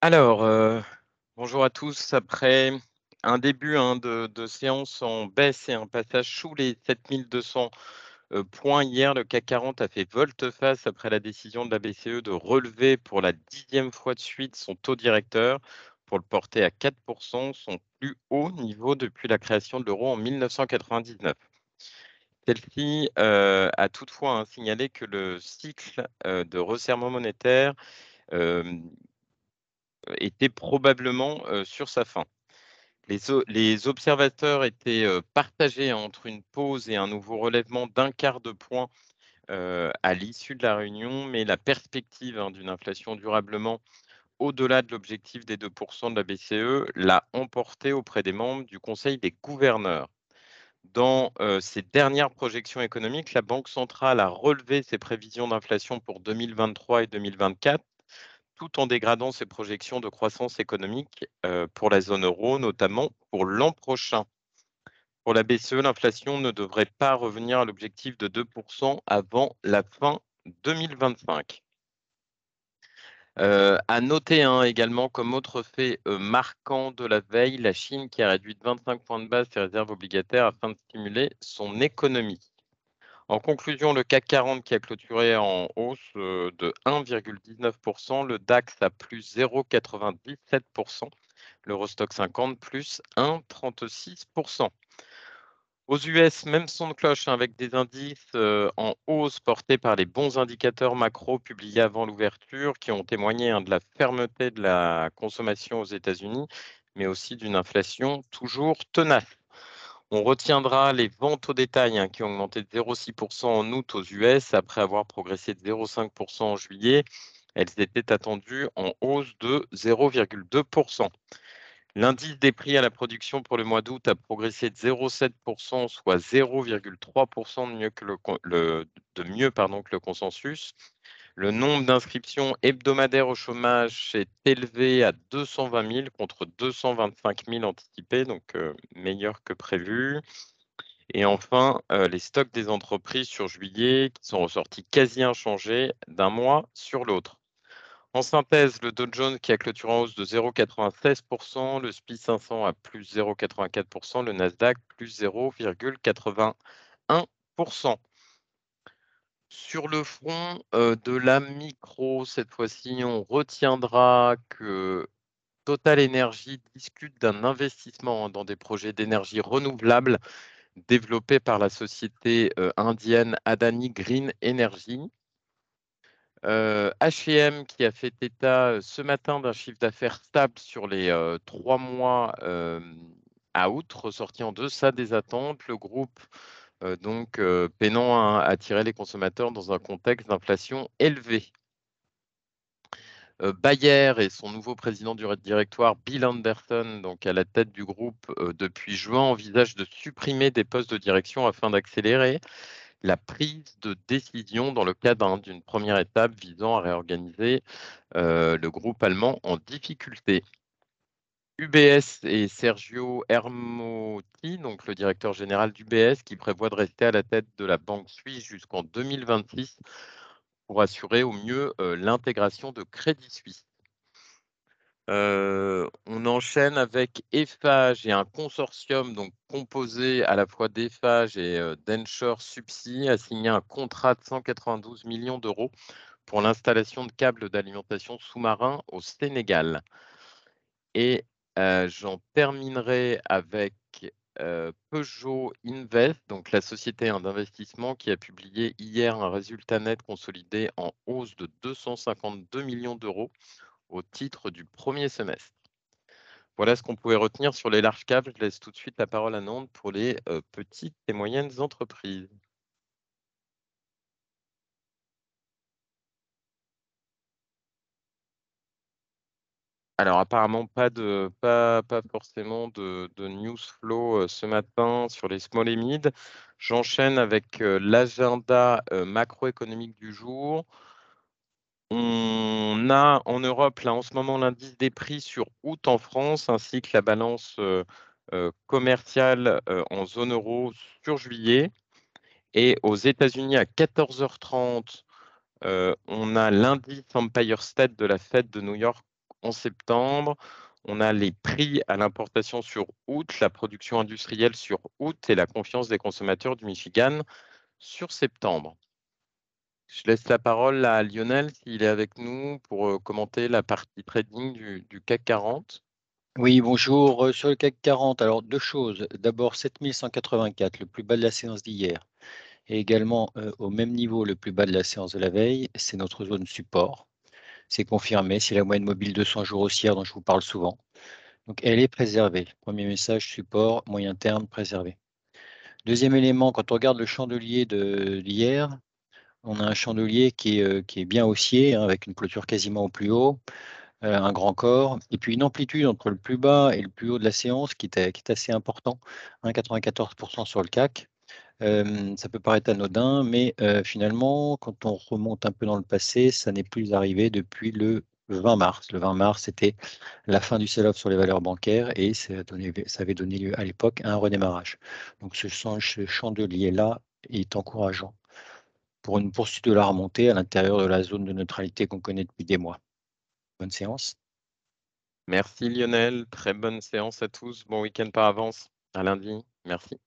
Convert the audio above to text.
Alors, heu, bonjour à tous. Après un début, hein, de séance en baisse et un passage sous les 7 200, heu, points hier, le CAC 40 a fait volte-face après la décision de la BCE de relever pour la dixième fois de suite son taux directeur pour le porter à 4% son plus haut niveau depuis la création de l'euro en 1999. Celle-ci, heu, a toutefois, hein, signalé que le cycle, heu, de resserrement monétaire, était probablement, sur sa fin. Les observateurs étaient, partagés entre une pause et un nouveau relèvement d'un quart de point, à l'issue de la réunion, mais la perspective, hein, d'une inflation durablement au-delà de l'objectif des 2% de la BCE l'a emporté auprès des membres du conseil des gouverneurs. Dans, ses dernières projections économiques, la banque centrale a relevé ses prévisions d'inflation pour 2023 et 2024 tout en dégradant ses projections de croissance économique, heu, pour la zone euro, notamment pour l'an prochain. Pour la BCE, l'inflation ne devrait pas revenir à l'objectif de 2 avant la fin 2025. Heu, à noter, hein, également comme autre fait, heu, marquant de la veille, la Chine qui a réduit de 25 points de base ses réserves obligataires afin de stimuler son économie. En conclusion, le CAC 40 qui a clôturé en hausse euh, de 1,19%, le DAX à plus 0,97%, l'Eurostock 50 plus 1,36%. Aux US, même son de cloche hein, avec des indices euh, en hausse portés par les bons indicateurs macro publiés avant l'ouverture qui ont témoigné hein, de la fermeté de la consommation aux États-Unis, mais aussi d'une inflation toujours tenace. On retiendra les ventes au détail hein, qui ont augmenté de 0,6% en août aux US après avoir progressé de 0,5% en juillet. Elles étaient attendues en hausse de 0,2% L'indice des prix à la production pour le mois d'août a progressé de 0,7% soit 0,3 de mieux que le, que le consensus. Le nombre d'inscriptions hebdomadaires au chômage s'est élevé à 220 000 contre 225 000 anticipés, donc euh, meilleur que prévu. Et enfin, euh, les stocks des entreprises sur juillet qui sont ressortis quasi inchangés d'un mois sur l'autre. En synthèse, le Dow Jones qui a clôturé en hausse de 0,96%, le SPI 500 à plus 0,84%, le Nasdaq plus 0,81%. Sur le front de la micro, cette fois-ci, on retiendra que Total Energy discute d'un investissement dans des projets d'énergie renouvelable développés par la société indienne Adani Green Energy. H&M qui a fait état ce matin d'un chiffre d'affaires stable sur les trois mois à août, ressorti en deçà des attentes. Le groupe donc peinant à attirer les consommateurs dans un contexte d'inflation élevée. Bayer et son nouveau président du directoire, Bill Anderson, donc à la tête du groupe depuis juin, envisagent de supprimer des postes de direction afin d'accélérer la prise de décision dans le cadre d'une première étape visant à réorganiser le groupe allemand en difficulté. UBS et Sergio Hermotti, donc le directeur général d'UBS, qui prévoit de rester à la tête de la banque suisse jusqu'en 2026 pour assurer au mieux l'intégration de Crédit Suisse. on enchaîne avec Eiffage et un consortium donc composé à la fois d'Eiffage et d'Ensure Subsea a signé un contrat de 192 millions d'euros pour l'installation de câbles d'alimentation sous-marin au Sénégal. Et j'en terminerai avec Peugeot Invest, donc la société d'investissement qui a publié hier un résultat net consolidé en hausse de 252 millions d'euros au titre du premier semestre. Voilà ce qu'on pouvait retenir sur les larges câbles. Je laisse tout de suite la parole à Nantes pour les petites et moyennes entreprises. Alors apparemment pas de pas pas forcément de news flow, ce matin sur les small et mid. J'enchaîne avec, l'agenda, macroéconomique du jour. On a en Europe, là, en ce moment, l'indice des prix sur août en France, ainsi que la balance, commerciale, en zone euro sur juillet et aux États-Unis à 14:30, on a l'indice Empire State de la Fed de New York en septembre. On a les prix à l'importation sur août, la production industrielle sur août et la confiance des consommateurs du Michigan sur septembre. Je laisse la parole à Lionel s'il est avec nous pour euh, commenter la partie trading du, CAC 40. Oui, bonjour. Euh, sur le CAC 40, alors deux choses. D'abord, 7184, le plus bas de la séance d'hier. Et également euh, au même niveau, le plus bas de la séance de la veille, c'est notre zone support. C'est confirmé, c'est la moyenne mobile 200 jours haussière dont je vous parle souvent. Donc elle est préservée. Premier message, support, moyen terme, préservé. Deuxième élément, quand on regarde le chandelier d'hier, on a un chandelier qui est, euh, bien haussier, hein, avec une clôture quasiment au plus haut, euh, un grand corps, et puis une amplitude entre le plus bas et le plus haut de la séance qui est, assez important, 1,94% sur le CAC. Ça peut paraître anodin, mais finalement, quand on remonte un peu dans le passé, ça n'est plus arrivé depuis le 20 mars. Le 20 mars, c'était la fin du sell-off sur les valeurs bancaires et ça, ça avait donné lieu à l'époque à un redémarrage. Donc ce, ce chandelier-là est encourageant pour une poursuite de la remontée à l'intérieur de la zone de neutralité qu'on connaît depuis des mois. Bonne séance. Merci Lionel, très bonne séance à tous. Bon week-end par avance. À lundi. Merci.